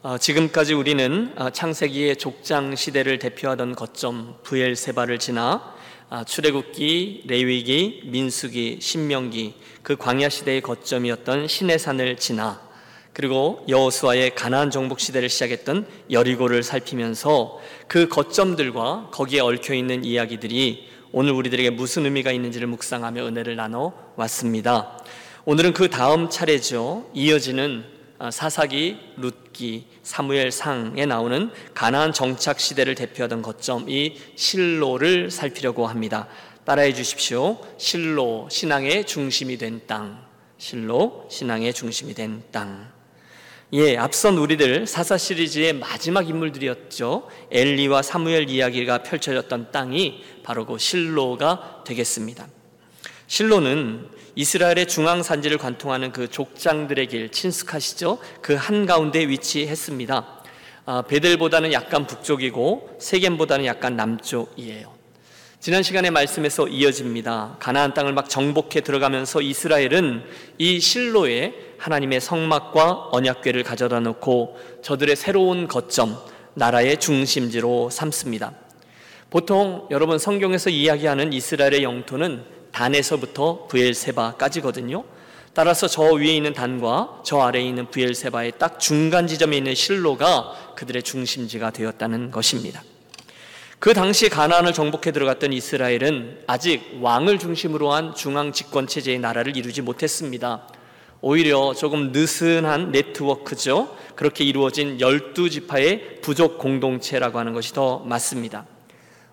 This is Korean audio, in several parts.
어, 지금까지 우리는 어, 창세기의 족장 시대를 대표하던 거점 부엘세바를 지나 어, 출애굽기, 레위기, 민수기, 신명기 그 광야 시대의 거점이었던 시내산을 지나 그리고 여호수아의 가나안 정복 시대를 시작했던 여리고를 살피면서 그 거점들과 거기에 얽혀 있는 이야기들이 오늘 우리들에게 무슨 의미가 있는지를 묵상하며 은혜를 나눠 왔습니다. 오늘은 그 다음 차례죠. 이어지는 아, 사사기, 룻기, 사무엘상에 나오는 가나안 정착 시대를 대표하던 거점 이 실로를 살피려고 합니다. 따라해 주십시오. 실로 신앙의 중심이 된 땅. 실로 신앙의 중심이 된 땅. 예, 앞선 우리들 사사 시리즈의 마지막 인물들이었죠. 엘리와 사무엘 이야기가 펼쳐졌던 땅이 바로 그 실로가 되겠습니다. 실로는 이스라엘의 중앙 산지를 관통하는 그 족장들의 길 친숙하시죠? 그 한가운데 위치했습니다. 아, 베델보다는 약간 북쪽이고 세겜보다는 약간 남쪽이에요. 지난 시간의 말씀에서 이어집니다. 가나안 땅을 막 정복해 들어가면서 이스라엘은 이 실로에 하나님의 성막과 언약궤를 가져다 놓고 저들의 새로운 거점, 나라의 중심지로 삼습니다. 보통 여러분 성경에서 이야기하는 이스라엘의 영토는 단에서부터 부엘세바까지거든요. 따라서 저 위에 있는 단과 저 아래에 있는 부엘세바의 딱 중간 지점에 있는 실로가 그들의 중심지가 되었다는 것입니다. 그 당시 가나안을 정복해 들어갔던 이스라엘은 아직 왕을 중심으로 한 중앙 집권 체제의 나라를 이루지 못했습니다. 오히려 조금 느슨한 네트워크죠. 그렇게 이루어진 열두 지파의 부족 공동체라고 하는 것이 더 맞습니다.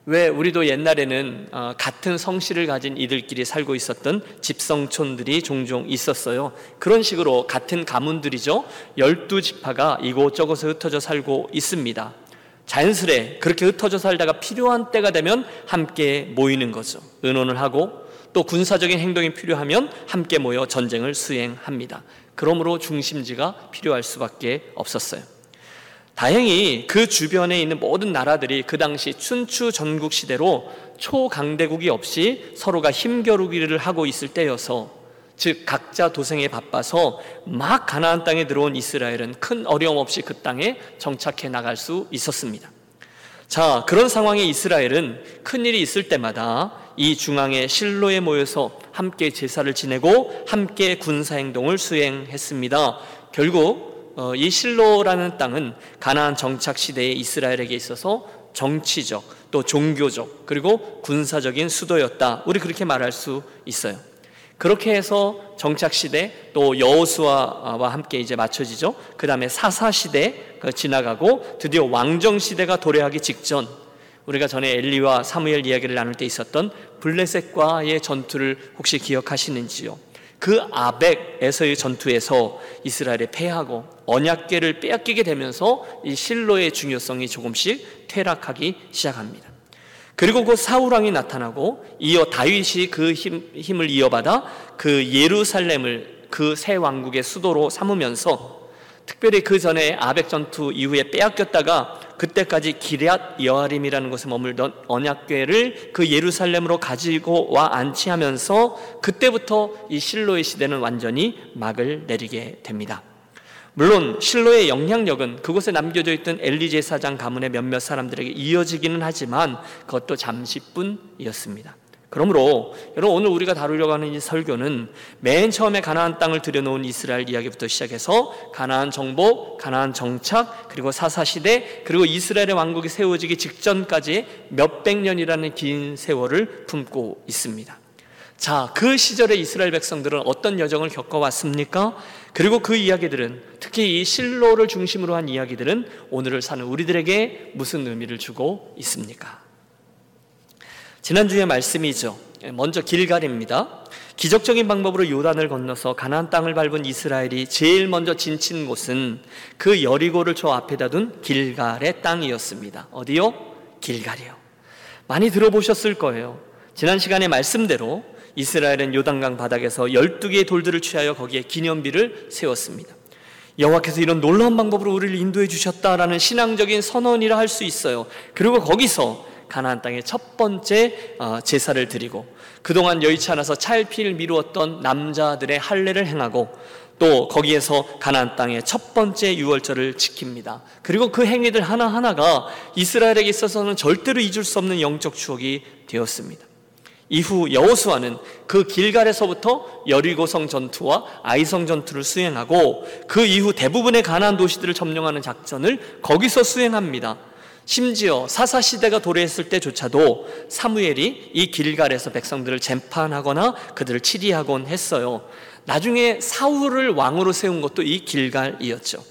왜 우리도 옛날에는 어, 같은 성씨를 가진 이들끼리 살고 있었던 집성촌들이 종종 있었어요. 그런 식으로 같은 가문들이죠. 열두 지파가 이곳저곳에 흩어져 살고 있습니다. 자연스레 그렇게 흩어져 살다가 필요한 때가 되면 함께 모이는 거죠. 의논을 하고 또 군사적인 행동이 필요하면 함께 모여 전쟁을 수행합니다. 그러므로 중심지가 필요할 수밖에 없었어요. 다행히 그 주변에 있는 모든 나라들이 그 당시 춘추 전국 시대로 초강대국이 없이 서로가 힘겨루기를 하고 있을 때여서 즉 각자 도생에 바빠서 막 가나안 땅에 들어온 이스라엘은 큰 어려움 없이 그 땅에 정착해 나갈 수 있었습니다. 자, 그런 상황에 이스라엘은 큰 일이 있을 때마다 이 중앙의 실로에 모여서 함께 제사를 지내고 함께 군사 행동을 수행했습니다. 결국 어, 이 실로라는 땅은 가나안 정착 시대의 이스라엘에게 있어서 정치적 또 종교적 그리고 군사적인 수도였다. 우리 그렇게 말할 수 있어요. 그렇게 해서 정착 시대 또 여호수아와 함께 이제 맞춰지죠. 그 다음에 사사 시대 지나가고 드디어 왕정 시대가 도래하기 직전 우리가 전에 엘리와 사무엘 이야기를 나눌 때 있었던 블레셋과의 전투를 혹시 기억하시는지요? 그 아벡에서의 전투에서 이스라엘이 패하고 언약궤를 빼앗기게 되면서 이 실로의 중요성이 조금씩 퇴락하기 시작합니다. 그리고 그 사우랑이 나타나고 이어 다윗이 그 힘, 힘을 이어받아 그 예루살렘을 그 새 왕국의 수도로 삼으면서 특별히 그 전에 아벡 전투 이후에 빼앗겼다가 그때까지 기럇 여아림이라는 곳에 머물던 언약궤를 그 예루살렘으로 가지고 와 안치하면서 그때부터 이 실로의 시대는 완전히 막을 내리게 됩니다. 물론 실로의 영향력은 그곳에 남겨져 있던 엘리제 사장 가문의 몇몇 사람들에게 이어지기는 하지만 그것도 잠시뿐이었습니다. 그러므로 여러분 오늘 우리가 다루려고 하는 이 설교는 맨 처음에 가나안 땅을 들여놓은 이스라엘 이야기부터 시작해서 가나안 정복, 가나안 정착, 그리고 사사 시대, 그리고 이스라엘의 왕국이 세워지기 직전까지 몇백 년이라는 긴 세월을 품고 있습니다. 자, 그 시절의 이스라엘 백성들은 어떤 여정을 겪어왔습니까? 그리고 그 이야기들은 특히 이 실로를 중심으로 한 이야기들은 오늘을 사는 우리들에게 무슨 의미를 주고 있습니까? 지난주의 말씀이죠. 먼저 길갈입니다. 기적적인 방법으로 요단을 건너서 가나안 땅을 밟은 이스라엘이 제일 먼저 진친 곳은 그 여리고를 저 앞에다 둔 길갈의 땅이었습니다. 어디요? 길갈이요. 많이 들어보셨을 거예요. 지난 시간에 말씀대로 이스라엘은 요단강 바닥에서 12개의 돌들을 취하여 거기에 기념비를 세웠습니다. 여호와께서 이런 놀라운 방법으로 우리를 인도해 주셨다라는 신앙적인 선언이라 할 수 있어요. 그리고 거기서 가나안 땅의 첫 번째 어, 제사를 드리고 그동안 여의치 않아서 차일피일 미루었던 남자들의 할례를 행하고 또 거기에서 가나안 땅의 첫 번째 유월절을 지킵니다. 그리고 그 행위들 하나하나가 이스라엘에게 있어서는 절대로 잊을 수 없는 영적 추억이 되었습니다. 이후 여호수아는 그 길갈에서부터 여리고성 전투와 아이성 전투를 수행하고 그 이후 대부분의 가나안 도시들을 점령하는 작전을 거기서 수행합니다. 심지어 사사 시대가 도래했을 때조차도 사무엘이 이 길갈에서 백성들을 재판하거나 그들을 치리하곤 했어요. 나중에 사울을 왕으로 세운 것도 이 길갈이었죠.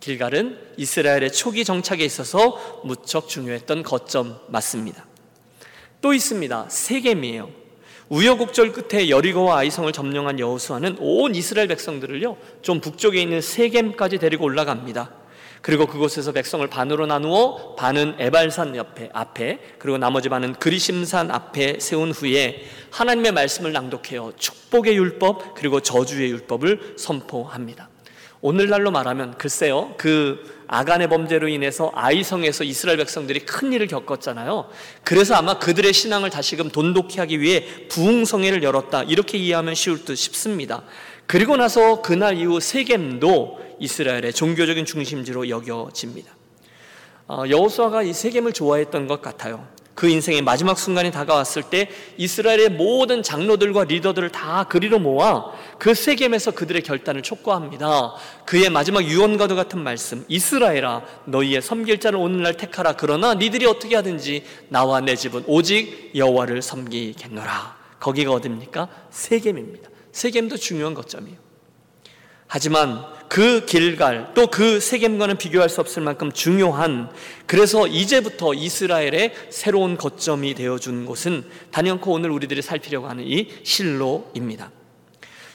길갈은 이스라엘의 초기 정착에 있어서 무척 중요했던 거점 맞습니다. 또 있습니다. 세겜이에요. 우여곡절 끝에 여리고와 아이성을 점령한 여호수아는 온 이스라엘 백성들을요 좀 북쪽에 있는 세겜까지 데리고 올라갑니다. 그리고 그곳에서 백성을 반으로 나누어 반은 에발산 옆에 앞에 그리고 나머지 반은 그리심산 앞에 세운 후에 하나님의 말씀을 낭독해요. 축복의 율법 그리고 저주의 율법을 선포합니다. 오늘날로 말하면 글쎄요 그 아간의 범죄로 인해서 아이성에서 이스라엘 백성들이 큰 일을 겪었잖아요. 그래서 아마 그들의 신앙을 다시금 돈독히 하기 위해 부흥성회를 열었다. 이렇게 이해하면 쉬울 듯 싶습니다. 그리고 나서 그날 이후 세겜도 이스라엘의 종교적인 중심지로 여겨집니다. 어, 여호수아가 이 세겜을 좋아했던 것 같아요. 그 인생의 마지막 순간이 다가왔을 때 이스라엘의 모든 장로들과 리더들을 다 그리로 모아 그 세겜에서 그들의 결단을 촉구합니다. 그의 마지막 유언과도 같은 말씀, 이스라엘아, 너희의 섬길 자를 오늘날 택하라. 그러나 니들이 어떻게 하든지 나와 내 집은 오직 여호와를 섬기겠노라. 거기가 어딥니까? 세겜입니다. 세겜도 중요한 거점이에요. 하지만 그 길갈 또 그 세겜과는 비교할 수 없을 만큼 중요한 그래서 이제부터 이스라엘의 새로운 거점이 되어준 곳은 단연코 오늘 우리들이 살피려고 하는 이 실로입니다.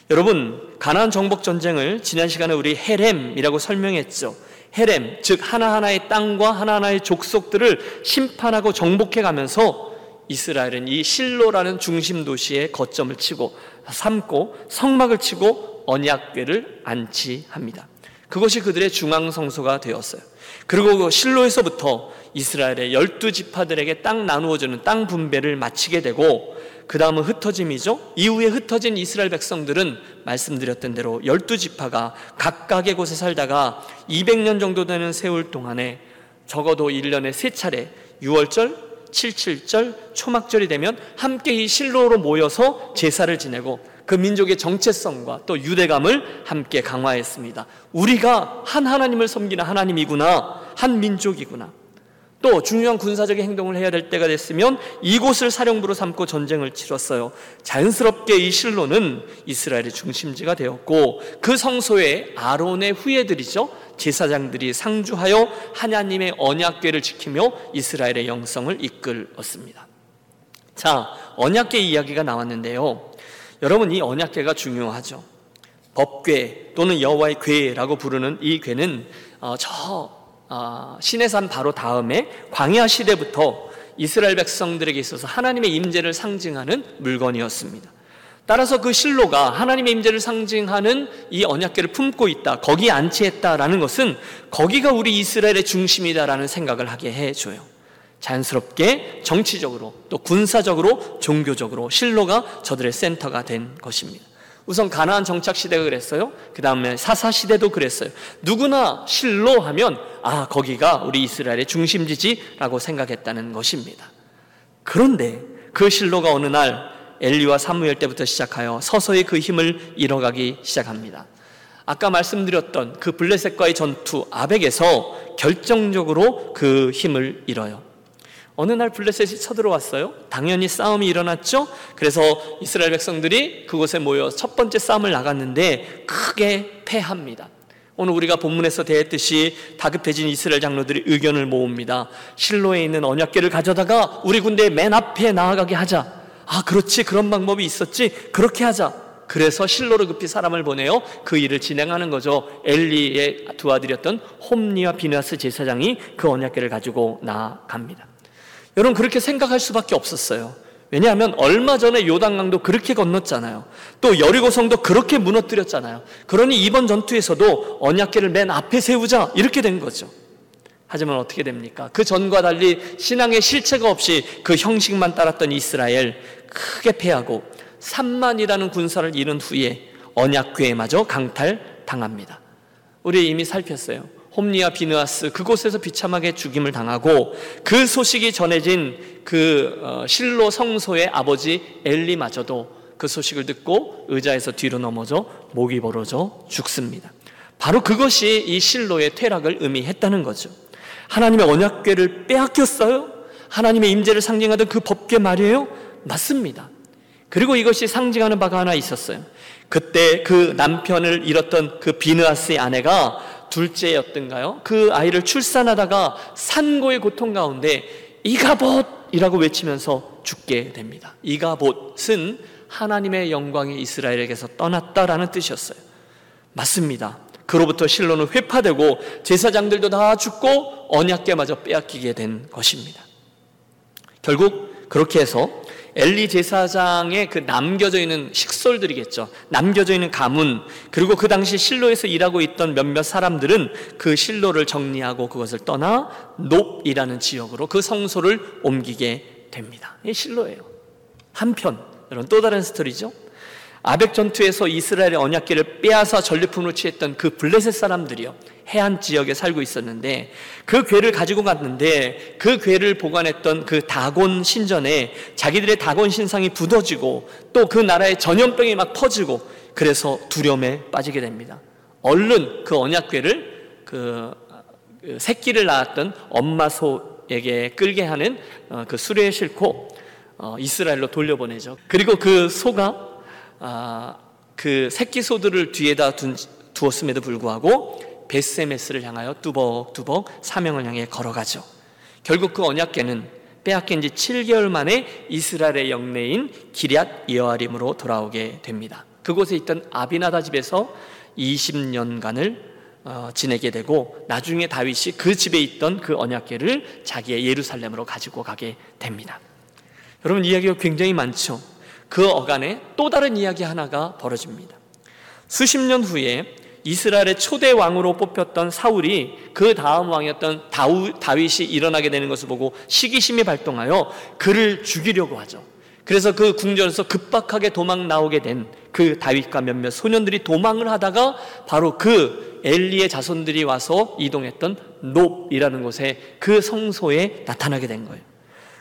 여러분 가나안 정복 전쟁을 지난 시간에 우리 헤렘이라고 설명했죠. 헤렘 즉 하나하나의 땅과 하나하나의 족속들을 심판하고 정복해 가면서 이스라엘은 이 실로라는 중심 도시의 거점을 치고 삼고 성막을 치고 언약궤를 안치합니다. 그것이 그들의 중앙 성소가 되었어요. 그리고 그 실로에서부터 이스라엘의 열두 지파들에게 땅 나누어주는 땅 분배를 마치게 되고 그 다음은 흩어짐이죠. 이후에 흩어진 이스라엘 백성들은 말씀드렸던 대로 열두 지파가 각각의 곳에 살다가 200년 정도 되는 세월 동안에 적어도 1년에 세 차례 6월절, 77절, 초막절이 되면 함께 이 실로로 모여서 제사를 지내고 그 민족의 정체성과 또 유대감을 함께 강화했습니다. 우리가 한 하나님을 섬기는 하나님이구나, 한 민족이구나. 또 중요한 군사적 행동을 해야 될 때가 됐으면 이곳을 사령부로 삼고 전쟁을 치렀어요. 자연스럽게 이 실로는 이스라엘의 중심지가 되었고 그 성소에 아론의 후예들이죠. 제사장들이 상주하여 하나님의 언약궤를 지키며 이스라엘의 영성을 이끌었습니다. 자, 언약궤 이야기가 나왔는데요. 여러분 이 언약궤가 중요하죠. 법궤 또는 여호와의 궤라고 부르는 이 궤는 어, 저 어, 시내산 바로 다음에 광야 시대부터 이스라엘 백성들에게 있어서 하나님의 임재를 상징하는 물건이었습니다. 따라서 그 실로가 하나님의 임재를 상징하는 이 언약궤를 품고 있다. 거기에 안치했다라는 것은 거기가 우리 이스라엘의 중심이다라는 생각을 하게 해 줘요. 자연스럽게 정치적으로 또 군사적으로 종교적으로 실로가 저들의 센터가 된 것입니다. 우선 가나안 정착 시대가 그랬어요. 그 다음에 사사 시대도 그랬어요. 누구나 실로 하면 아 거기가 우리 이스라엘의 중심지지라고 생각했다는 것입니다. 그런데 그 실로가 어느 날 엘리와 사무엘 때부터 시작하여 서서히 그 힘을 잃어가기 시작합니다. 아까 말씀드렸던 그 블레셋과의 전투 아벡에서 결정적으로 그 힘을 잃어요. 어느 날 블레셋이 쳐들어왔어요. 당연히 싸움이 일어났죠. 그래서 이스라엘 백성들이 그곳에 모여 첫 번째 싸움을 나갔는데 크게 패합니다. 오늘 우리가 본문에서 대했듯이 다급해진 이스라엘 장로들이 의견을 모읍니다. 실로에 있는 언약궤를 가져다가 우리 군대 맨 앞에 나아가게 하자. 아, 그렇지. 그런 방법이 있었지. 그렇게 하자. 그래서 실로를 급히 사람을 보내요. 그 일을 진행하는 거죠. 엘리의 두 아들이었던 홈리와 비나스 제사장이 그 언약궤를 가지고 나갑니다. 여러분 그렇게 생각할 수밖에 없었어요. 왜냐하면 얼마 전에 요단강도 그렇게 건넜잖아요. 또 여리고성도 그렇게 무너뜨렸잖아요. 그러니 이번 전투에서도 언약계를 맨 앞에 세우자 이렇게 된 거죠. 하지만 어떻게 됩니까? 그 전과 달리 신앙의 실체가 없이 그 형식만 따랐던 이스라엘 크게 패하고 3만이라는 군사를 잃은 후에 언약궤마저 강탈당합니다. 우리 이미 살폈어요. 홈리와 비느아스 그곳에서 비참하게 죽임을 당하고 그 소식이 전해진 그 어, 실로 성소의 아버지 엘리마저도 그 소식을 듣고 의자에서 뒤로 넘어져 목이 벌어져 죽습니다. 바로 그것이 이 실로의 퇴락을 의미했다는 거죠. 하나님의 언약궤를 빼앗겼어요? 하나님의 임재를 상징하던 그 법궤 말이에요? 맞습니다. 그리고 이것이 상징하는 바가 하나 있었어요. 그때 그 남편을 잃었던 그 비느아스의 아내가 둘째였던가요? 그 아이를 출산하다가 산고의 고통 가운데 이가봇이라고 외치면서 죽게 됩니다. 이가봇은 하나님의 영광이 이스라엘에게서 떠났다라는 뜻이었어요. 맞습니다. 그로부터 실로는 회파되고 제사장들도 다 죽고 언약계마저 빼앗기게 된 것입니다. 결국 그렇게 해서 엘리 제사장의 그 남겨져 있는 식솔들이겠죠. 남겨져 있는 가문, 그리고 그 당시 실로에서 일하고 있던 몇몇 사람들은 그 실로를 정리하고 그것을 떠나 높이라는 지역으로 그 성소를 옮기게 됩니다. 이 실로예요. 한편, 여러분 또 다른 스토리죠. 아벡 전투에서 이스라엘의 언약궤를 빼앗아 전리품으로 취했던 그 블레셋 사람들이요. 해안 지역에 살고 있었는데 그 궤를 가지고 갔는데 그 궤를 보관했던 그 다곤 신전에 자기들의 다곤 신상이 굳어지고 또 그 나라의 전염병이 막 퍼지고 그래서 두려움에 빠지게 됩니다. 얼른 그 언약궤를 그, 그 새끼를 낳았던 엄마 소에게 끌게 하는 어, 그 수레에 싣고 어, 이스라엘로 돌려보내죠. 그리고 그 소가 아, 그 새끼 소들을 뒤에다 둔, 두었음에도 불구하고 베스메스를 향하여 뚜벅뚜벅 사명을 향해 걸어가죠. 결국 그 언약궤는 빼앗긴 지 7개월 만에 이스라엘의 영내인 기리앗 여아림으로 돌아오게 됩니다. 그곳에 있던 아비나다 집에서 20년간을 어, 지내게 되고 나중에 다윗이 그 집에 있던 그 언약궤를 자기의 예루살렘으로 가지고 가게 됩니다. 여러분 이야기가 굉장히 많죠. 그 어간에 또 다른 이야기 하나가 벌어집니다. 수십 년 후에 이스라엘의 초대 왕으로 뽑혔던 사울이 그 다음 왕이었던 다우, 다윗이 일어나게 되는 것을 보고 시기심이 발동하여 그를 죽이려고 하죠. 그래서 그 궁전에서 급박하게 도망 나오게 된 그 다윗과 몇몇 소년들이 도망을 하다가 바로 그 엘리의 자손들이 와서 이동했던 놉이라는 곳에 그 성소에 나타나게 된 거예요.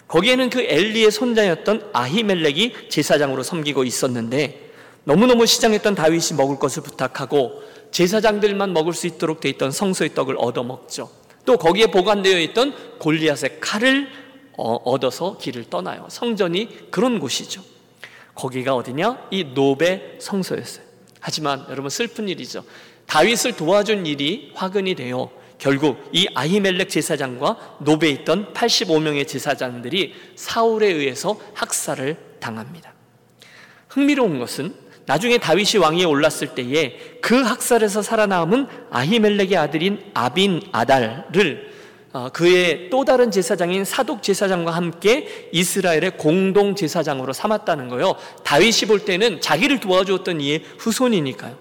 거기에는 그 엘리의 손자였던 아히멜렉이 제사장으로 섬기고 있었는데 너무너무 시장했던 다윗이 먹을 것을 부탁하고 제사장들만 먹을 수 있도록 돼 있던 성소의 떡을 얻어 먹죠. 또 거기에 보관되어 있던 골리앗의 칼을 어, 얻어서 길을 떠나요. 성전이 그런 곳이죠. 거기가 어디냐? 이 노베 성소였어요. 하지만 여러분 슬픈 일이죠. 다윗을 도와준 일이 화근이 되어 결국 이 아히멜렉 제사장과 노베에 있던 85명의 제사장들이 사울에 의해서 학살을 당합니다. 흥미로운 것은 나중에 다윗이 왕위에 올랐을 때에 그 학살에서 살아남은 아히멜렉의 아들인 아빈 아달을 어, 그의 또 다른 제사장인 사독 제사장과 함께 이스라엘의 공동 제사장으로 삼았다는 거요. 다윗이 볼 때는 자기를 도와주었던 이의 후손이니까요.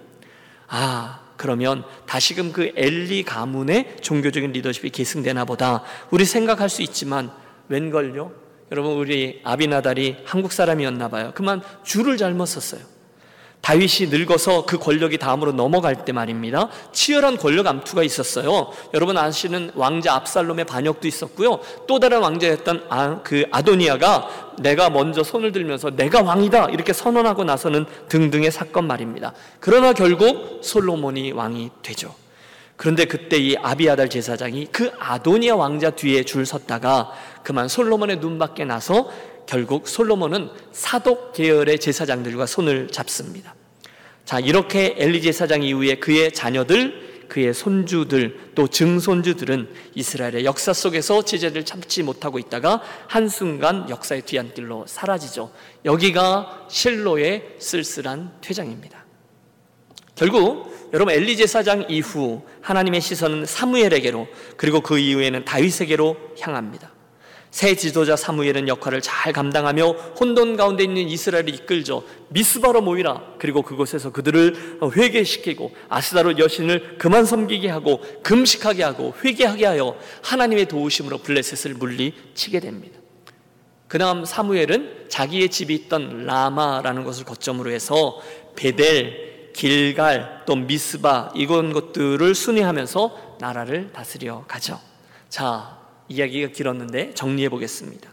아, 그러면 다시금 그 엘리 가문의 종교적인 리더십이 계승되나 보다 우리 생각할 수 있지만 웬걸요? 여러분 우리 아비나달이 한국 사람이었나 봐요. 그만 줄을 잘못 썼어요. 다윗이 늙어서 그 권력이 다음으로 넘어갈 때 말입니다. 치열한 권력 암투가 있었어요. 여러분 아시는 왕자 압살롬의 반역도 있었고요. 또 다른 왕자였던 아, 그 아도니아가 내가 먼저 손을 들면서 내가 왕이다 이렇게 선언하고 나서는 등등의 사건 말입니다. 그러나 결국 솔로몬이 왕이 되죠. 그런데 그때 이 아비아달 제사장이 그 아도니아 왕자 뒤에 줄 섰다가 그만 솔로몬의 눈밖에 나서 결국 솔로몬은 사독 계열의 제사장들과 손을 잡습니다. 자, 이렇게 엘리 제 사장 이후에 그의 자녀들, 그의 손주들, 또 증손주들은 이스라엘의 역사 속에서 제재를 참지 못하고 있다가 한순간 역사의 뒤안길로 사라지죠. 여기가 실로의 쓸쓸한 퇴장입니다. 결국 여러분 엘리 제 사장 이후 하나님의 시선은 사무엘에게로 그리고 그 이후에는 다윗에게로 향합니다. 새 지도자 사무엘은 역할을 잘 감당하며 혼돈 가운데 있는 이스라엘을 이끌죠. 미스바로 모이라. 그리고 그곳에서 그들을 회개시키고 아스다로 여신을 그만 섬기게 하고 금식하게 하고 회개하게 하여 하나님의 도우심으로 블레셋을 물리치게 됩니다. 그 다음 사무엘은 자기의 집이 있던 라마라는 것을 거점으로 해서 베델, 길갈 또 미스바 이건 것들을 순회하면서 나라를 다스려 가죠. 자, 이야기가 길었는데 정리해 보겠습니다.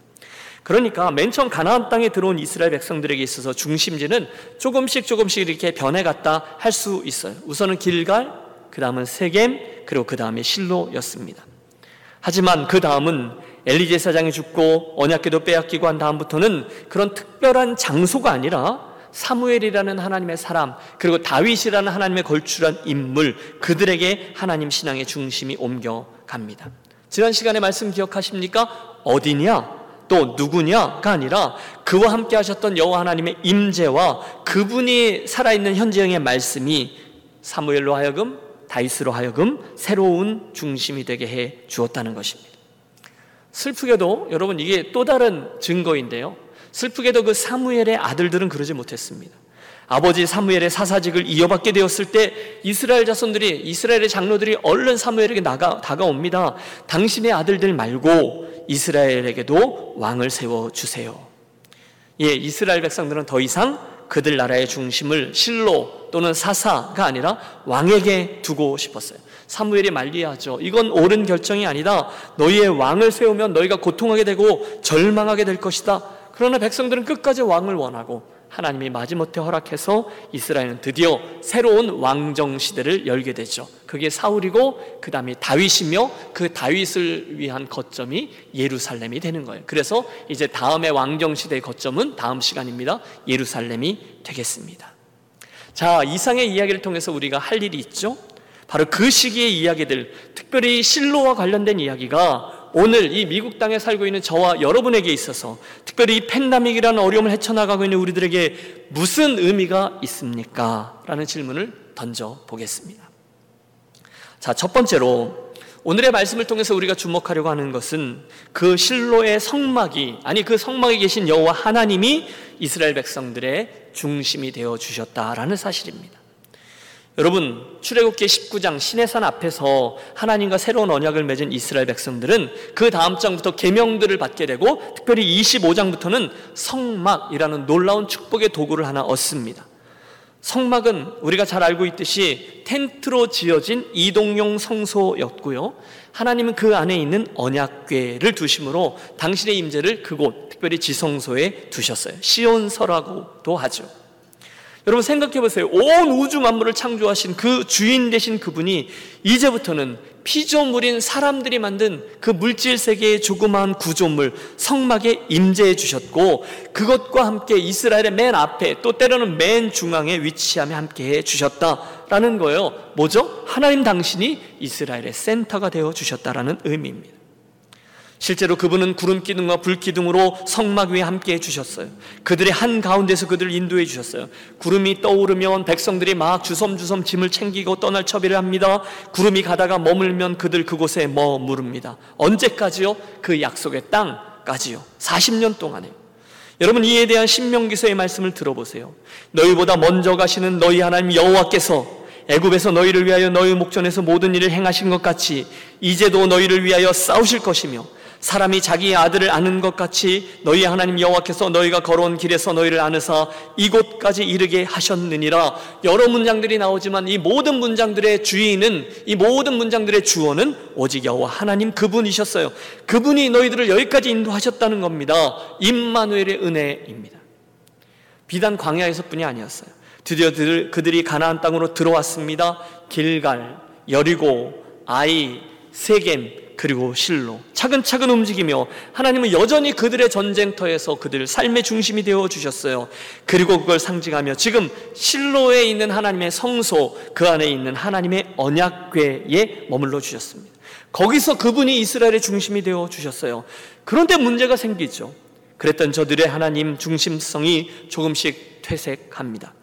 그러니까 맨 처음 가나안 땅에 들어온 이스라엘 백성들에게 있어서 중심지는 조금씩 조금씩 이렇게 변해갔다 할 수 있어요. 우선은 길갈, 그 다음은 세겜, 그리고 그 다음에 실로였습니다. 하지만 그 다음은 엘리제 사장이 죽고 언약궤도 빼앗기고 한 다음부터는 그런 특별한 장소가 아니라 사무엘이라는 하나님의 사람 그리고 다윗이라는 하나님의 걸출한 인물 그들에게 하나님 신앙의 중심이 옮겨갑니다. 지난 시간에 말씀 기억하십니까? 어디냐? 또 누구냐가 아니라 그와 함께 하셨던 여호와 하나님의 임재와 그분이 살아있는 현재형의 말씀이 사무엘로 하여금 다윗으로 하여금 새로운 중심이 되게 해 주었다는 것입니다. 슬프게도 여러분 이게 또 다른 증거인데요. 슬프게도 그 사무엘의 아들들은 그러지 못했습니다. 아버지 사무엘의 사사직을 이어받게 되었을 때 이스라엘 자손들이 이스라엘의 장로들이 얼른 사무엘에게 나가 다가옵니다. 당신의 아들들 말고 이스라엘에게도 왕을 세워 주세요. 예, 이스라엘 백성들은 더 이상 그들 나라의 중심을 실로 또는 사사가 아니라 왕에게 두고 싶었어요. 사무엘이 말리하죠. 이건 옳은 결정이 아니다. 너희의 왕을 세우면 너희가 고통하게 되고 절망하게 될 것이다. 그러나 백성들은 끝까지 왕을 원하고 하나님이 마지못해 허락해서 이스라엘은 드디어 새로운 왕정 시대를 열게 되죠. 그게 사울이고 그 다음에 다윗이며 그 다윗을 위한 거점이 예루살렘이 되는 거예요. 그래서 이제 다음의 왕정 시대의 거점은 다음 시간입니다. 예루살렘이 되겠습니다. 자, 이상의 이야기를 통해서 우리가 할 일이 있죠. 바로 그 시기의 이야기들, 특별히 실로와 관련된 이야기가 오늘 이 미국 땅에 살고 있는 저와 여러분에게 있어서 특별히 이 팬데믹이라는 어려움을 헤쳐나가고 있는 우리들에게 무슨 의미가 있습니까? 라는 질문을 던져 보겠습니다. 자, 첫 번째로 오늘의 말씀을 통해서 우리가 주목하려고 하는 것은 그 실로의 성막이 아니 그 성막에 계신 여호와 하나님이 이스라엘 백성들의 중심이 되어 주셨다라는 사실입니다. 여러분 출애굽기 19장 시내산 앞에서 하나님과 새로운 언약을 맺은 이스라엘 백성들은 그 다음 장부터 계명들을 받게 되고 특별히 25장부터는 성막이라는 놀라운 축복의 도구를 하나 얻습니다. 성막은 우리가 잘 알고 있듯이 텐트로 지어진 이동용 성소였고요. 하나님은 그 안에 있는 언약궤를 두심으로 당신의 임재를 그곳 특별히 지성소에 두셨어요. 시온서라고도 하죠. 여러분 생각해 보세요. 온 우주 만물을 창조하신 그 주인 되신 그분이 이제부터는 피조물인 사람들이 만든 그 물질 세계의 조그마한 구조물 성막에 임재해 주셨고 그것과 함께 이스라엘의 맨 앞에 또 때로는 맨 중앙에 위치하며 함께 해 주셨다라는 거예요. 뭐죠? 하나님 당신이 이스라엘의 센터가 되어 주셨다라는 의미입니다. 실제로 그분은 구름 기둥과 불 기둥으로 성막 위에 함께 해 주셨어요. 그들의 한 가운데서 그들을 인도해 주셨어요. 구름이 떠오르면 백성들이 막 주섬주섬 짐을 챙기고 떠날 처비를 합니다. 구름이 가다가 머물면 그들 그곳에 머무릅니다. 언제까지요? 그 약속의 땅까지요. 40년 동안에. 여러분 이에 대한 신명기서의 말씀을 들어보세요. 너희보다 먼저 가시는 너희 하나님 여호와께서 애굽에서 너희를 위하여 너희 목전에서 모든 일을 행하신 것 같이 이제도 너희를 위하여 싸우실 것이며 사람이 자기의 아들을 아는 것 같이 너희 하나님 여호와께서 너희가 걸어온 길에서 너희를 아느사 이곳까지 이르게 하셨느니라. 여러 문장들이 나오지만 이 모든 문장들의 주인은 이 모든 문장들의 주어는 오직 여호와 하나님 그분이셨어요. 그분이 너희들을 여기까지 인도하셨다는 겁니다. 임마누엘의 은혜입니다. 비단 광야에서뿐이 아니었어요. 드디어 그들이 가나안 땅으로 들어왔습니다. 길갈 여리고 아이 세겜 그리고 실로 차근차근 움직이며 하나님은 여전히 그들의 전쟁터에서 그들 삶의 중심이 되어 주셨어요. 그리고 그걸 상징하며 지금 실로에 있는 하나님의 성소 그 안에 있는 하나님의 언약궤에 머물러 주셨습니다. 거기서 그분이 이스라엘의 중심이 되어 주셨어요. 그런데 문제가 생기죠. 그랬던 저들의 하나님 중심성이 조금씩 퇴색합니다.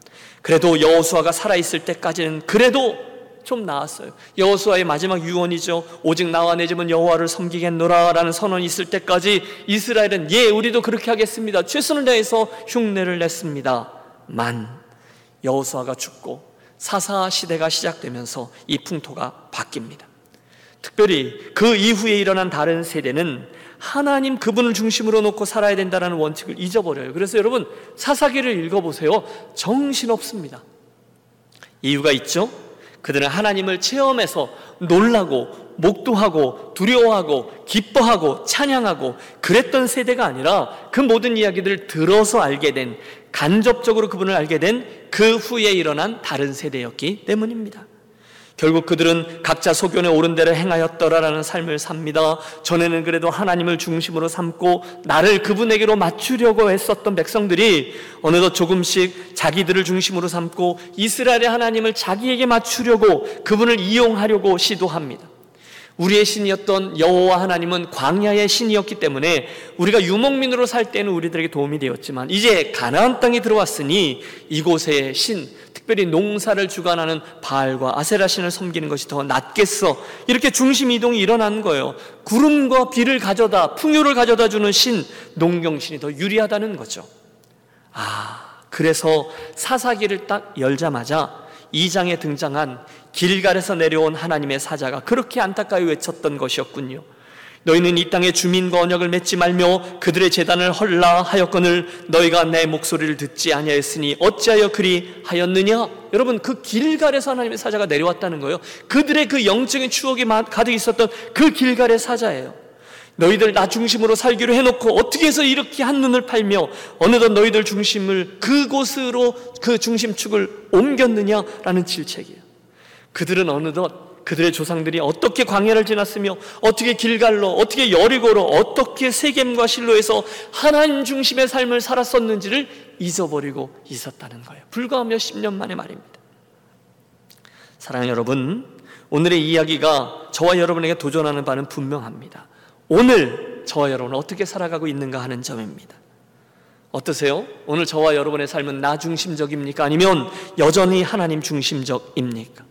그래도 여호수아가 살아 있을 때까지는 그래도 좀 나았어요. 여호수아의 마지막 유언이죠. 오직 나와 내 집은 여호와를 섬기겠노라라는 선언이 있을 때까지 이스라엘은 예, 우리도 그렇게 하겠습니다. 최선을 다해서 흉내를 냈습니다. 만 여호수아가 죽고 사사 시대가 시작되면서 이 풍토가 바뀝니다. 특별히 그 이후에 일어난 다른 세대는 하나님 그분을 중심으로 놓고 살아야 된다는 원칙을 잊어버려요. 그래서 여러분 사사기를 읽어보세요. 정신없습니다. 이유가 있죠? 그들은 하나님을 체험해서 놀라고 목도하고 두려워하고 기뻐하고 찬양하고 그랬던 세대가 아니라 그 모든 이야기들을 들어서 알게 된 간접적으로 그분을 알게 된 그 후에 일어난 다른 세대였기 때문입니다. 결국 그들은 각자 소견에 옳은 대로 행하였더라라는 삶을 삽니다. 전에는 그래도 하나님을 중심으로 삼고 나를 그분에게로 맞추려고 했었던 백성들이 어느덧 조금씩 자기들을 중심으로 삼고 이스라엘의 하나님을 자기에게 맞추려고 그분을 이용하려고 시도합니다. 우리의 신이었던 여호와 하나님은 광야의 신이었기 때문에 우리가 유목민으로 살 때는 우리들에게 도움이 되었지만 이제 가나안 땅에 들어왔으니 이곳의 신 특별히 농사를 주관하는 바알과 아세라 신을 섬기는 것이 더 낫겠어. 이렇게 중심 이동이 일어난 거예요. 구름과 비를 가져다 풍요를 가져다 주는 신 농경신이 더 유리하다는 거죠. 아, 그래서 사사기를 딱 열자마자 2장에 등장한 길갈에서 내려온 하나님의 사자가 그렇게 안타까이 외쳤던 것이었군요. 너희는 이 땅의 주민과 언약을 맺지 말며 그들의 재단을 헐라 하였거늘 너희가 내 목소리를 듣지 아니하였으니 어찌하여 그리 하였느냐? 여러분 그 길갈에서 하나님의 사자가 내려왔다는 거예요. 그들의 그 영적인 추억이 가득 있었던 그 길갈의 사자예요. 너희들 나 중심으로 살기로 해놓고 어떻게 해서 이렇게 한눈을 팔며 어느덧 너희들 중심을 그곳으로 그 중심축을 옮겼느냐라는 질책이에요. 그들은 어느덧 그들의 조상들이 어떻게 광야를 지났으며 어떻게 길갈로 어떻게 여리고로 어떻게 세겜과 실로에서 하나님 중심의 삶을 살았었는지를 잊어버리고 있었다는 거예요. 불과 몇십 년 만의 말입니다. 사랑하는 여러분, 오늘의 이야기가 저와 여러분에게 도전하는 바는 분명합니다. 오늘 저와 여러분은 어떻게 살아가고 있는가 하는 점입니다. 어떠세요? 오늘 저와 여러분의 삶은 나 중심적입니까? 아니면 여전히 하나님 중심적입니까?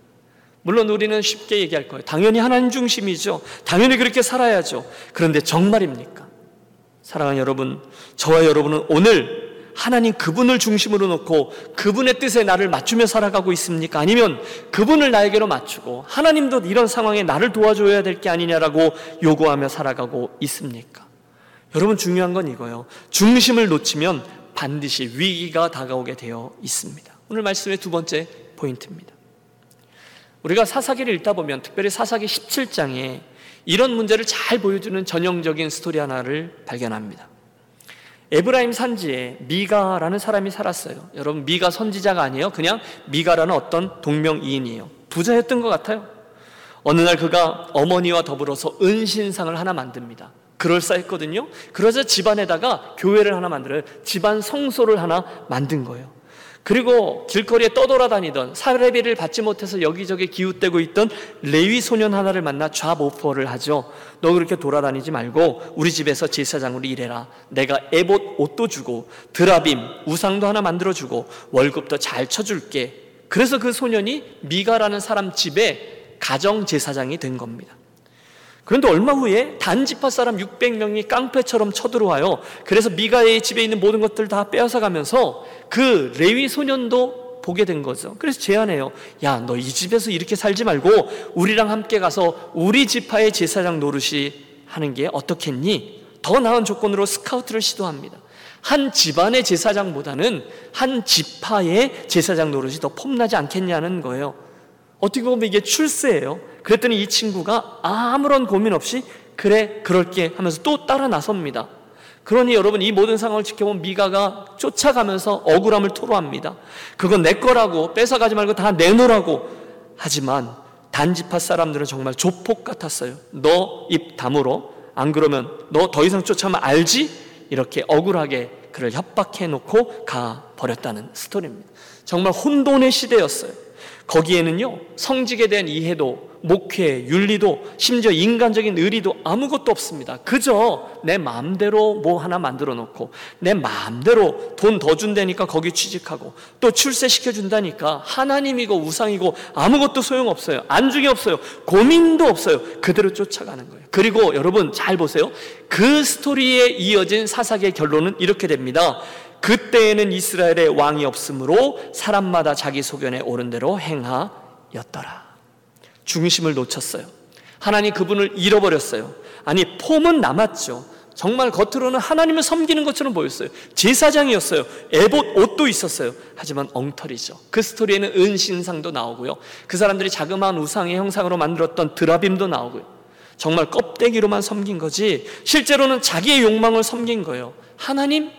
물론 우리는 쉽게 얘기할 거예요. 당연히 하나님 중심이죠. 당연히 그렇게 살아야죠. 그런데 정말입니까? 사랑하는 여러분, 저와 여러분은 오늘 하나님 그분을 중심으로 놓고 그분의 뜻에 나를 맞추며 살아가고 있습니까? 아니면 그분을 나에게로 맞추고 하나님도 이런 상황에 나를 도와줘야 될 게 아니냐라고 요구하며 살아가고 있습니까? 여러분 중요한 건 이거예요. 중심을 놓치면 반드시 위기가 다가오게 되어 있습니다. 오늘 말씀의 두 번째 포인트입니다. 우리가 사사기를 읽다 보면 특별히 사사기 17장에 이런 문제를 잘 보여주는 전형적인 스토리 하나를 발견합니다. 에브라임 산지에 미가라는 사람이 살았어요. 여러분 미가 선지자가 아니에요. 그냥 미가라는 어떤 동명이인이에요. 부자였던 것 같아요. 어느 날 그가 어머니와 더불어서 은신상을 하나 만듭니다. 그럴싸했거든요. 그러자 집안에다가 교회를 하나 만들어요. 집안 성소를 하나 만든 거예요. 그리고 길거리에 떠돌아다니던 사례비를 받지 못해서 여기저기 기웃대고 있던 레위 소년 하나를 만나 좌보포를 하죠. 너 그렇게 돌아다니지 말고 우리 집에서 제사장으로 일해라. 내가 에봇 옷도 주고 드라빔 우상도 하나 만들어 주고 월급도 잘 쳐줄게. 그래서 그 소년이 미가라는 사람 집에 가정 제사장이 된 겁니다. 그런데 얼마 후에 단지파 사람 600명이 깡패처럼 쳐들어와요. 그래서 미가의 집에 있는 모든 것들 다 빼앗아 가면서 그 레위 소년도 보게 된 거죠. 그래서 제안해요. 야, 너 이 집에서 이렇게 살지 말고 우리랑 함께 가서 우리 지파의 제사장 노릇이 하는 게 어떻겠니? 더 나은 조건으로 스카우트를 시도합니다. 한 집안의 제사장보다는 한 지파의 제사장 노릇이 더 폼나지 않겠냐는 거예요. 어떻게 보면 이게 출세예요. 그랬더니 이 친구가 아무런 고민 없이 그래 그럴게 하면서 또 따라 나섭니다. 그러니 여러분 이 모든 상황을 지켜본 미가가 쫓아가면서 억울함을 토로합니다. 그건 내 거라고 뺏어가지 말고 다 내놓으라고 하지만 단지파 사람들은 정말 조폭 같았어요. 너 입 다물어. 안 그러면 너 더 이상 쫓아면 알지? 이렇게 억울하게 그를 협박해 놓고 가 버렸다는 스토리입니다. 정말 혼돈의 시대였어요. 거기에는요, 성직에 대한 이해도 목회, 윤리도 심지어 인간적인 의리도 아무것도 없습니다. 그저 내 마음대로 뭐 하나 만들어 놓고 내 마음대로 돈 더 준다니까 거기 취직하고 또 출세시켜 준다니까 하나님이고 우상이고 아무것도 소용없어요. 안중이 없어요. 고민도 없어요. 그대로 쫓아가는 거예요. 그리고 여러분 잘 보세요. 그 스토리에 이어진 사사의 결론은 이렇게 됩니다. 그때에는 이스라엘의 왕이 없으므로 사람마다 자기 소견에 옳은 대로 행하였더라. 중심을 놓쳤어요. 하나님 그분을 잃어버렸어요. 아니, 폼은 남았죠. 정말 겉으로는 하나님을 섬기는 것처럼 보였어요. 제사장이었어요. 에봇 옷도 있었어요. 하지만 엉터리죠. 그 스토리에는 은신상도 나오고요. 그 사람들이 자그마한 우상의 형상으로 만들었던 드라빔도 나오고요. 정말 껍데기로만 섬긴 거지 실제로는 자기의 욕망을 섬긴 거예요. 하나님,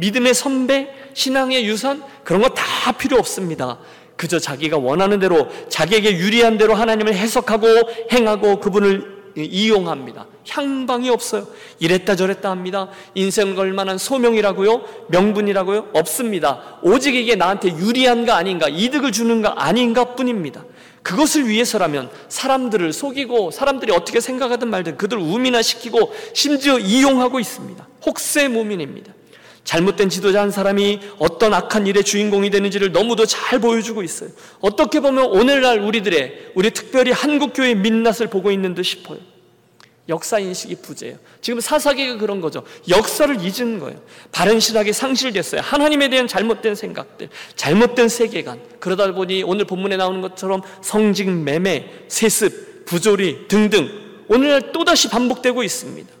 믿음의 선배, 신앙의 유산 그런 거 다 필요 없습니다. 그저 자기가 원하는 대로 자기에게 유리한 대로 하나님을 해석하고 행하고 그분을 이용합니다. 향방이 없어요. 이랬다 저랬다 합니다. 인생 걸만한 소명이라고요? 명분이라고요? 없습니다. 오직 이게 나한테 유리한가 아닌가, 이득을 주는가 아닌가 뿐입니다. 그것을 위해서라면 사람들을 속이고 사람들이 어떻게 생각하든 말든 그들 우민화 시키고 심지어 이용하고 있습니다. 혹세 무민입니다. 잘못된 지도자 한 사람이 어떤 악한 일의 주인공이 되는지를 너무도 잘 보여주고 있어요. 어떻게 보면 오늘날 우리들의, 우리 특별히 한국교회 민낯을 보고 있는 듯 싶어요. 역사인식이 부재예요. 지금 사사기가 그런 거죠. 역사를 잊은 거예요. 바른 신학이 상실됐어요. 하나님에 대한 잘못된 생각들, 잘못된 세계관. 그러다 보니 오늘 본문에 나오는 것처럼 성직 매매, 세습, 부조리 등등 오늘날 또다시 반복되고 있습니다.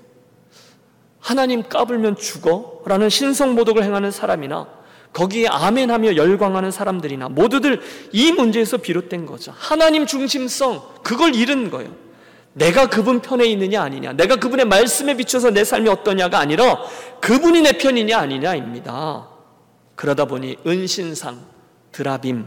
하나님 까불면 죽어? 라는 신성모독을 행하는 사람이나 거기에 아멘하며 열광하는 사람들이나 모두들 이 문제에서 비롯된 거죠. 하나님 중심성, 그걸 잃은 거예요. 내가 그분 편에 있느냐 아니냐, 내가 그분의 말씀에 비춰서 내 삶이 어떠냐가 아니라 그분이 내 편이냐 아니냐입니다. 그러다 보니 은신상, 드라빔,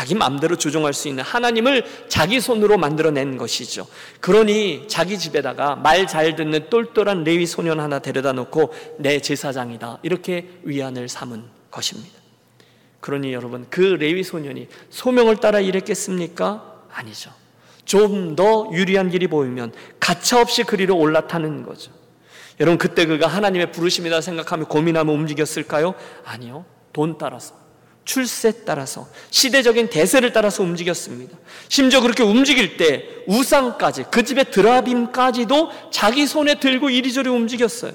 자기 마음대로 조종할 수 있는 하나님을 자기 손으로 만들어낸 것이죠. 그러니 자기 집에다가 말 잘 듣는 똘똘한 레위 소년 하나 데려다 놓고 내 제사장이다. 이렇게 위안을 삼은 것입니다. 그러니 여러분, 그 레위 소년이 소명을 따라 일했겠습니까? 아니죠. 좀 더 유리한 길이 보이면 가차없이 그리로 올라타는 거죠. 여러분, 그때 그가 하나님의 부르심이다 생각하며 고민하며 움직였을까요? 아니요. 돈 따라서. 출세 따라서 시대적인 대세를 따라서 움직였습니다. 심지어 그렇게 움직일 때 우상까지 그 집의 드라빔까지도 자기 손에 들고 이리저리 움직였어요.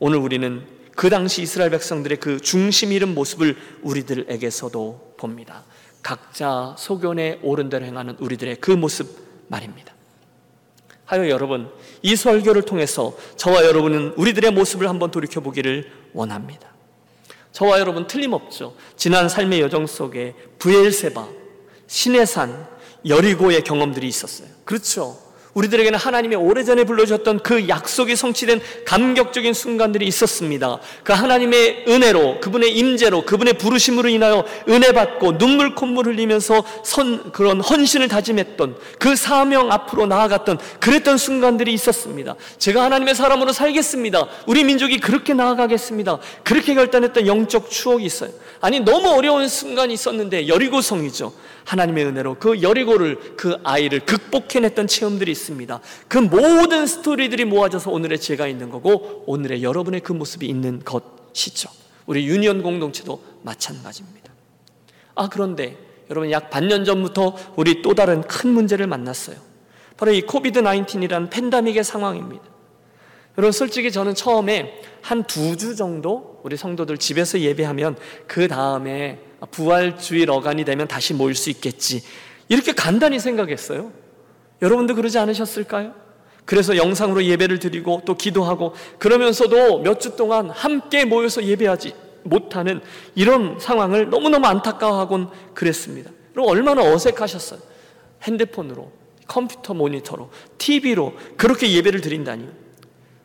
오늘 우리는 그 당시 이스라엘 백성들의 그 중심 잃은 모습을 우리들에게서도 봅니다. 각자 소견에 옳은 대로 행하는 우리들의 그 모습 말입니다. 하여 여러분, 이 설교를 통해서 저와 여러분은 우리들의 모습을 한번 돌이켜 보기를 원합니다. 저와 여러분 틀림없죠. 지난 삶의 여정 속에 부엘세바, 신의 산, 여리고의 경험들이 있었어요. 그렇죠. 우리들에게는 하나님의 오래전에 불러주셨던 그 약속이 성취된 감격적인 순간들이 있었습니다. 그 하나님의 은혜로, 그분의 임재로, 그분의 부르심으로 인하여 은혜 받고 눈물 콧물 흘리면서 선, 그런 헌신을 다짐했던 그 사명 앞으로 나아갔던 그랬던 순간들이 있었습니다. 제가 하나님의 사람으로 살겠습니다. 우리 민족이 그렇게 나아가겠습니다. 그렇게 결단했던 영적 추억이 있어요. 아니, 너무 어려운 순간이 있었는데 여리고성이죠. 하나님의 은혜로 그 여리고를 그 아이를 극복해냈던 체험들이 있습니다. 그 모든 스토리들이 모아져서 오늘의 제가 있는 거고 오늘의 여러분의 그 모습이 있는 것이죠. 우리 유니언 공동체도 마찬가지입니다. 아 그런데 여러분 약 반년 전부터 우리 또 다른 큰 문제를 만났어요. 바로 이 COVID 19이라는 팬데믹의 상황입니다. 여러분 솔직히 저는 처음에 한 두 주 정도 우리 성도들 집에서 예배하면 그 다음에 부활주일 어간이 되면 다시 모일 수 있겠지. 이렇게 간단히 생각했어요. 여러분도 그러지 않으셨을까요? 그래서 영상으로 예배를 드리고 또 기도하고 그러면서도 몇 주 동안 함께 모여서 예배하지 못하는 이런 상황을 너무너무 안타까워하곤 그랬습니다. 그럼 얼마나 어색하셨어요. 핸드폰으로, 컴퓨터 모니터로, TV로 그렇게 예배를 드린다니요.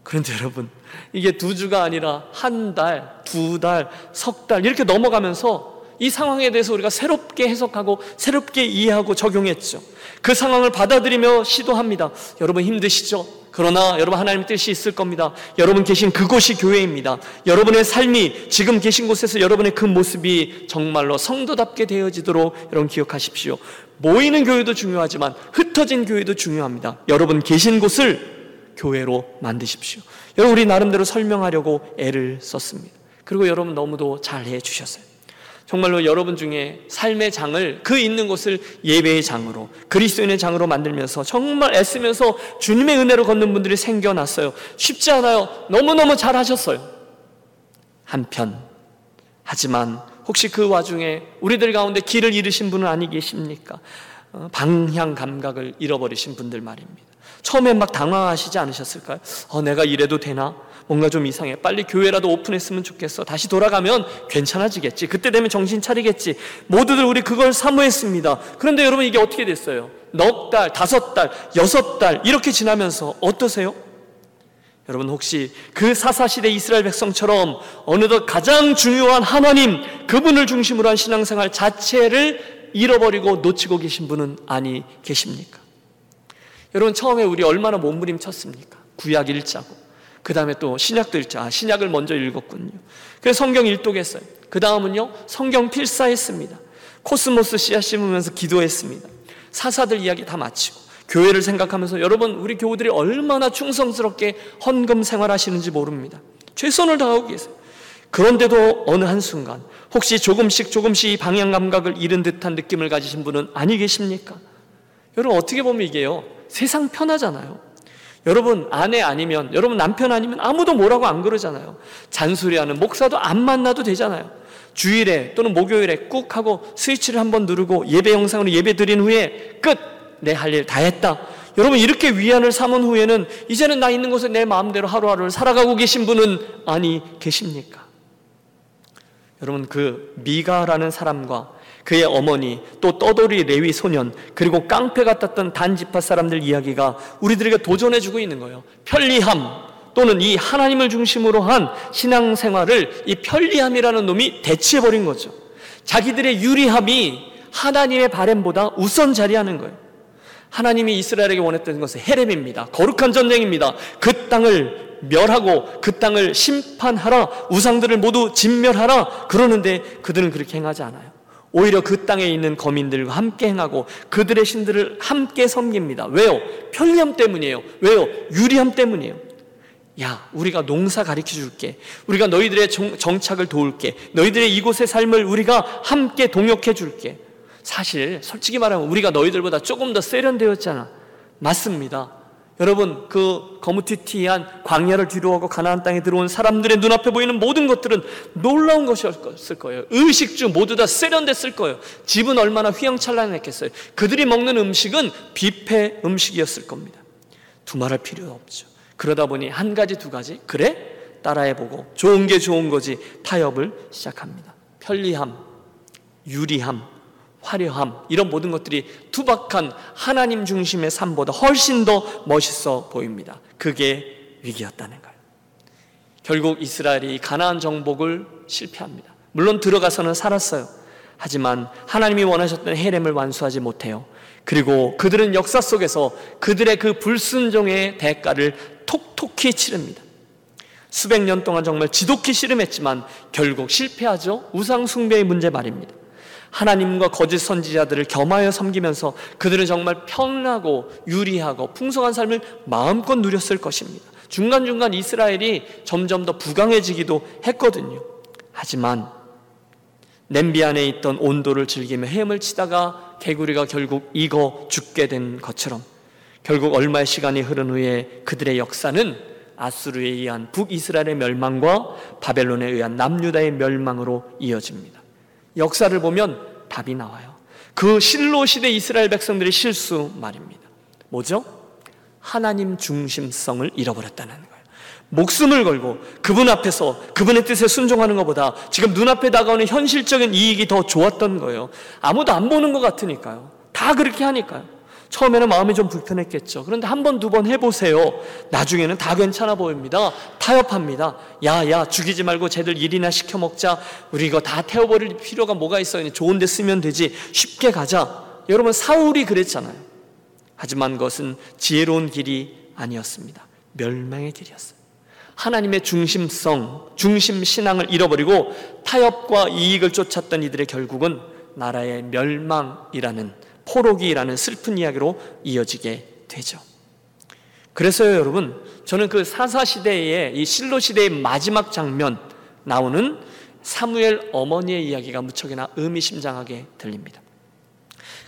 그런데 여러분, 이게 두 주가 아니라 한 달, 두 달, 석 달 이렇게 넘어가면서 이 상황에 대해서 우리가 새롭게 해석하고 새롭게 이해하고 적용했죠. 그 상황을 받아들이며 시도합니다. 여러분 힘드시죠? 그러나 여러분 하나님의 뜻이 있을 겁니다. 여러분 계신 그곳이 교회입니다. 여러분의 삶이 지금 계신 곳에서 여러분의 그 모습이 정말로 성도답게 되어지도록 여러분 기억하십시오. 모이는 교회도 중요하지만 흩어진 교회도 중요합니다. 여러분 계신 곳을 교회로 만드십시오. 여러분 우리 나름대로 설명하려고 애를 썼습니다. 그리고 여러분 너무도 잘 해 주셨어요. 정말로 여러분 중에 삶의 장을 그 있는 곳을 예배의 장으로 그리스도인의 장으로 만들면서 정말 애쓰면서 주님의 은혜로 걷는 분들이 생겨났어요. 쉽지 않아요. 너무너무 잘하셨어요. 한편 하지만 혹시 그 와중에 우리들 가운데 길을 잃으신 분은 아니 계십니까? 어, 방향 감각을 잃어버리신 분들 말입니다. 처음에 막 당황하시지 않으셨을까요? 어, 내가 이래도 되나? 뭔가 좀 이상해. 빨리 교회라도 오픈했으면 좋겠어. 다시 돌아가면 괜찮아지겠지. 그때 되면 정신 차리겠지. 모두들 우리 그걸 사모했습니다. 그런데 여러분 이게 어떻게 됐어요? 넉 달, 다섯 달, 여섯 달 이렇게 지나면서 어떠세요? 여러분 혹시 그 사사시대 이스라엘 백성처럼 어느덧 가장 중요한 하나님 그분을 중심으로 한 신앙생활 자체를 잃어버리고 놓치고 계신 분은 아니 계십니까? 여러분 처음에 우리 얼마나 몸부림쳤습니까? 구약 읽자고 그 다음에 또 신약도 읽자 아, 신약을 먼저 읽었군요 그래서 성경 일독했어요 그 다음은요 성경 필사했습니다 코스모스 씨앗 심으면서 기도했습니다 사사들 이야기 다 마치고 교회를 생각하면서 여러분 우리 교우들이 얼마나 충성스럽게 헌금 생활하시는지 모릅니다. 최선을 다하고 계세요. 그런데도 어느 한순간 혹시 조금씩 조금씩 방향 감각을 잃은 듯한 느낌을 가지신 분은 아니 계십니까? 여러분 어떻게 보면 이게요. 세상 편하잖아요. 여러분 아내 아니면 여러분 남편 아니면 아무도 뭐라고 안 그러잖아요. 잔소리하는 목사도 안 만나도 되잖아요. 주일에 또는 목요일에 꾹 하고 스위치를 한번 누르고 예배 영상으로 예배 드린 후에 끝 내 할 일 다 했다. 여러분 이렇게 위안을 삼은 후에는 이제는 나 있는 곳에 내 마음대로 하루하루를 살아가고 계신 분은 아니 계십니까? 여러분 그 미가라는 사람과 그의 어머니 또 떠돌이 레위 소년 그리고 깡패 같았던 단지파 사람들 이야기가 우리들에게 도전해주고 있는 거예요. 편리함 또는 이 하나님을 중심으로 한 신앙생활을 이 편리함이라는 놈이 대체해버린 거죠. 자기들의 유리함이 하나님의 바램보다 우선 자리하는 거예요. 하나님이 이스라엘에게 원했던 것은 헤렘입니다. 거룩한 전쟁입니다. 그 땅을 멸하고 그 땅을 심판하라. 우상들을 모두 진멸하라. 그러는데 그들은 그렇게 행하지 않아요. 오히려 그 땅에 있는 거민들과 함께 행하고 그들의 신들을 함께 섬깁니다. 왜요? 편리함 때문이에요. 왜요? 유리함 때문이에요. 야, 우리가 농사 가르쳐 줄게. 우리가 너희들의 정, 착을 도울게. 너희들의 이곳의 삶을 우리가 함께 동역해 줄게. 사실 솔직히 말하면 우리가 너희들보다 조금 더 세련되었잖아. 맞습니다. 여러분 그 거무튀튀한 광야를 뒤로하고 가나안 땅에 들어온 사람들의 눈앞에 보이는 모든 것들은 놀라운 것이었을 거예요. 의식주 모두 다 세련됐을 거예요. 집은 얼마나 휘황찬란했겠어요. 그들이 먹는 음식은 뷔페 음식이었을 겁니다. 두말할 필요 없죠. 그러다 보니 한 가지 두 가지 그래 따라해보고 좋은 게 좋은 거지 타협을 시작합니다. 편리함, 유리함, 화려함 이런 모든 것들이 투박한 하나님 중심의 삶보다 훨씬 더 멋있어 보입니다. 그게 위기였다는 거예요. 결국 이스라엘이 가나안 정복을 실패합니다. 물론 들어가서는 살았어요. 하지만 하나님이 원하셨던 헤렘을 완수하지 못해요. 그리고 그들은 역사 속에서 그들의 그 불순종의 대가를 톡톡히 치릅니다. 수백 년 동안 정말 지독히 씨름했지만 결국 실패하죠. 우상 숭배의 문제 말입니다. 하나님과 거짓 선지자들을 겸하여 섬기면서 그들은 정말 편하고 유리하고 풍성한 삶을 마음껏 누렸을 것입니다. 중간중간 이스라엘이 점점 더 부강해지기도 했거든요. 하지만 냄비 안에 있던 온도를 즐기며 헤엄을 치다가 개구리가 결국 익어 죽게 된 것처럼 결국 얼마의 시간이 흐른 후에 그들의 역사는 아수르에 의한 북이스라엘의 멸망과 바벨론에 의한 남유다의 멸망으로 이어집니다. 역사를 보면 답이 나와요. 그 실로 시대 이스라엘 백성들의 실수 말입니다. 뭐죠? 하나님 중심성을 잃어버렸다는 거예요. 목숨을 걸고 그분 앞에서 그분의 뜻에 순종하는 것보다 지금 눈앞에 다가오는 현실적인 이익이 더 좋았던 거예요. 아무도 안 보는 것 같으니까요. 다 그렇게 하니까요. 처음에는 마음이 좀 불편했겠죠. 그런데 한 번, 두 번 해보세요. 나중에는 다 괜찮아 보입니다. 타협합니다. 야, 야, 죽이지 말고 쟤들 일이나 시켜 먹자. 우리 이거 다 태워버릴 필요가 뭐가 있어요? 좋은 데 쓰면 되지. 쉽게 가자. 여러분, 사울이 그랬잖아요. 하지만 그것은 지혜로운 길이 아니었습니다. 멸망의 길이었어요. 하나님의 중심성, 중심 신앙을 잃어버리고 타협과 이익을 쫓았던 이들의 결국은 나라의 멸망이라는 포로기라는 슬픈 이야기로 이어지게 되죠. 그래서요, 여러분, 저는 그 사사 시대의 이 실로 시대의 마지막 장면 나오는 사무엘 어머니의 이야기가 무척이나 의미심장하게 들립니다.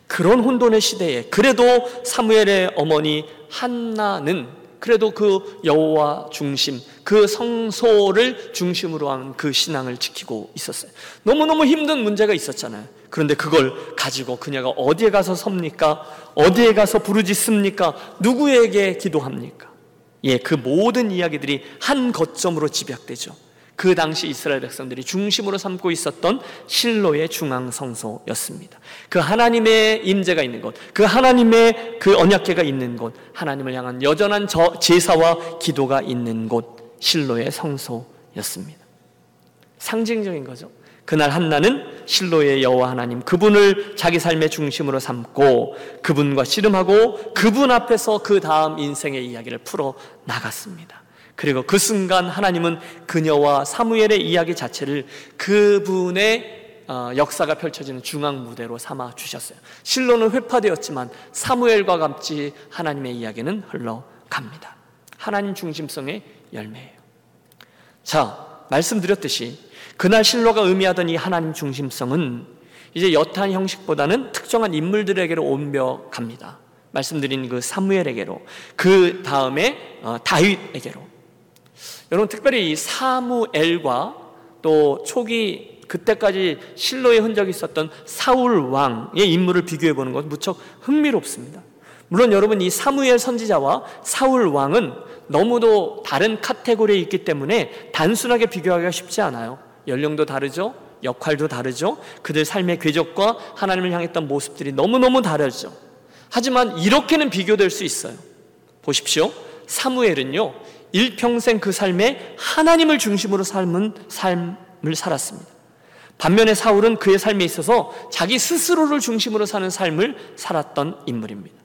그런 혼돈의 시대에 그래도 사무엘의 어머니 한나는 그래도 그 여호와 중심, 그 성소를 중심으로 한 그 신앙을 지키고 있었어요. 너무너무 힘든 문제가 있었잖아요. 그런데 그걸 가지고 그녀가 어디에 가서 섭니까? 어디에 가서 부르짖습니까? 누구에게 기도합니까? 예, 그 모든 이야기들이 한 거점으로 집약되죠. 그 당시 이스라엘 백성들이 중심으로 삼고 있었던 실로의 중앙 성소였습니다. 그 하나님의 임재가 있는 곳, 그 하나님의 그 언약궤가 있는 곳, 하나님을 향한 여전한 제사와 기도가 있는 곳, 실로의 성소였습니다. 상징적인 거죠. 그날 한나는 실로의 여호와 하나님 그분을 자기 삶의 중심으로 삼고 그분과 씨름하고 그분 앞에서 그 다음 인생의 이야기를 풀어 나갔습니다. 그리고 그 순간 하나님은 그녀와 사무엘의 이야기 자체를 그분의 어, 역사가 펼쳐지는 중앙 무대로 삼아 주셨어요. 실로는 회파되었지만 사무엘과 같이 하나님의 이야기는 흘러갑니다. 하나님 중심성의 열매예요. 자, 말씀드렸듯이 그날 실로가 의미하던 이 하나님 중심성은 이제 여탄 형식보다는 특정한 인물들에게로 옮겨갑니다. 말씀드린 그 사무엘에게로 그 다음에 어, 다윗에게로 여러분 특별히 이 사무엘과 또 초기 그때까지 실로의 흔적이 있었던 사울 왕의 인물을 비교해 보는 것은 무척 흥미롭습니다. 물론 여러분 이 사무엘 선지자와 사울 왕은 너무도 다른 카테고리에 있기 때문에 단순하게 비교하기가 쉽지 않아요. 연령도 다르죠. 역할도 다르죠. 그들 삶의 궤적과 하나님을 향했던 모습들이 너무너무 다르죠. 하지만 이렇게는 비교될 수 있어요. 보십시오. 사무엘은요, 일평생 그 삶에 하나님을 중심으로 삶은 삶을 살았습니다. 반면에 사울은 그의 삶에 있어서 자기 스스로를 중심으로 사는 삶을 살았던 인물입니다.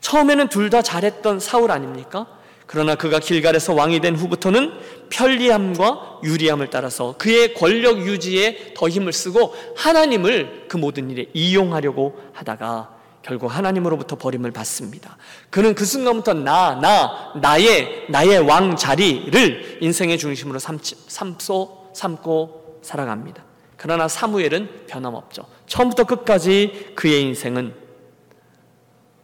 처음에는 둘 다 잘했던 사울 아닙니까? 그러나 그가 길갈에서 왕이 된 후부터는 편리함과 유리함을 따라서 그의 권력 유지에 더 힘을 쓰고 하나님을 그 모든 일에 이용하려고 하다가 결국 하나님으로부터 버림을 받습니다. 그는 그 순간부터 나, 나, 나의, 나의 왕 자리를 인생의 중심으로 삼치, 삼소, 삼고 살아갑니다. 그러나 사무엘은 변함없죠. 처음부터 끝까지 그의 인생은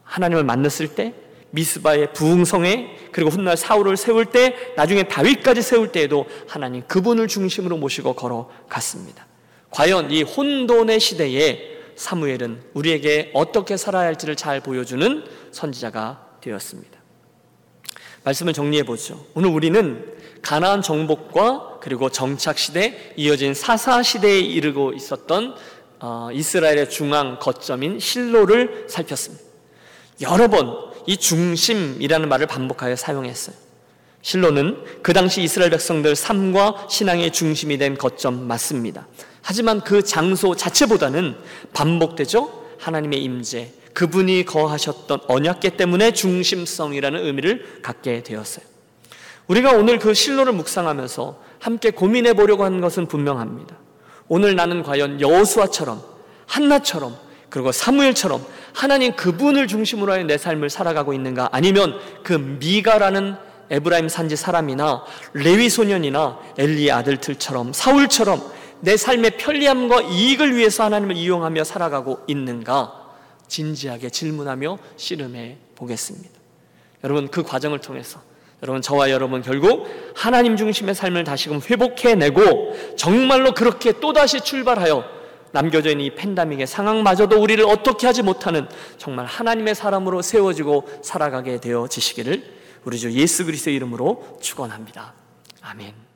하나님을 만났을 때 미스바의 부흥성에 그리고 훗날 사울을 세울 때 나중에 다윗까지 세울 때에도 하나님 그분을 중심으로 모시고 걸어갔습니다. 과연 이 혼돈의 시대에 사무엘은 우리에게 어떻게 살아야 할지를 잘 보여주는 선지자가 되었습니다. 말씀을 정리해 보죠. 오늘 우리는 가나안 정복과 그리고 정착 시대 이어진 사사 시대에 이르고 있었던 어, 이스라엘의 중앙 거점인 실로를 살폈습니다. 여러 번 이 중심이라는 말을 반복하여 사용했어요. 실로는 그 당시 이스라엘 백성들 삶과 신앙의 중심이 된 거점 맞습니다. 하지만 그 장소 자체보다는 반복되죠. 하나님의 임재, 그분이 거하셨던 언약계 때문에 중심성이라는 의미를 갖게 되었어요. 우리가 오늘 그 실로를 묵상하면서 함께 고민해 보려고 하는 것은 분명합니다. 오늘 나는 과연 여호수아처럼 한나처럼 그리고 사무엘처럼 하나님 그분을 중심으로 하여 내 삶을 살아가고 있는가 아니면 그 미가라는 에브라임 산지 사람이나 레위 소년이나 엘리의 아들들처럼 사울처럼 내 삶의 편리함과 이익을 위해서 하나님을 이용하며 살아가고 있는가 진지하게 질문하며 씨름해 보겠습니다. 여러분 그 과정을 통해서 여러분 저와 여러분 결국 하나님 중심의 삶을 다시금 회복해내고 정말로 그렇게 또다시 출발하여 남겨져 있는 이 팬데믹의 상황마저도 우리를 어떻게 하지 못하는 정말 하나님의 사람으로 세워지고 살아가게 되어지시기를 우리 주 예수 그리스도의 이름으로 축원합니다. 아멘.